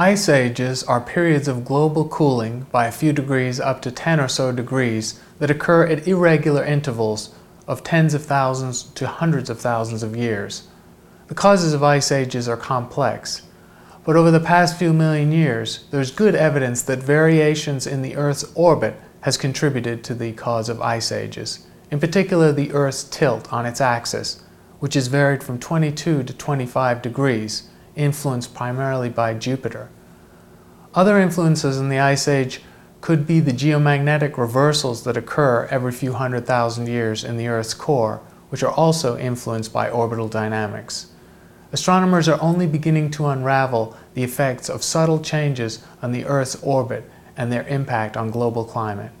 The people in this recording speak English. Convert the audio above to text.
Ice ages are periods of global cooling by a few degrees up to 10 or so degrees that occur at irregular intervals of tens of thousands to hundreds of thousands of years. The causes of ice ages are complex, but over the past few million years, there's good evidence that variations in the Earth's orbit has contributed to the cause of ice ages, in particular the Earth's tilt on its axis, which has varied from 22 to 25 degrees, influenced primarily by Jupiter. Other influences in the Ice Age could be the geomagnetic reversals that occur every few hundred thousand years in the Earth's core, which are also influenced by orbital dynamics. Astronomers are only beginning to unravel the effects of subtle changes on the Earth's orbit and their impact on global climate.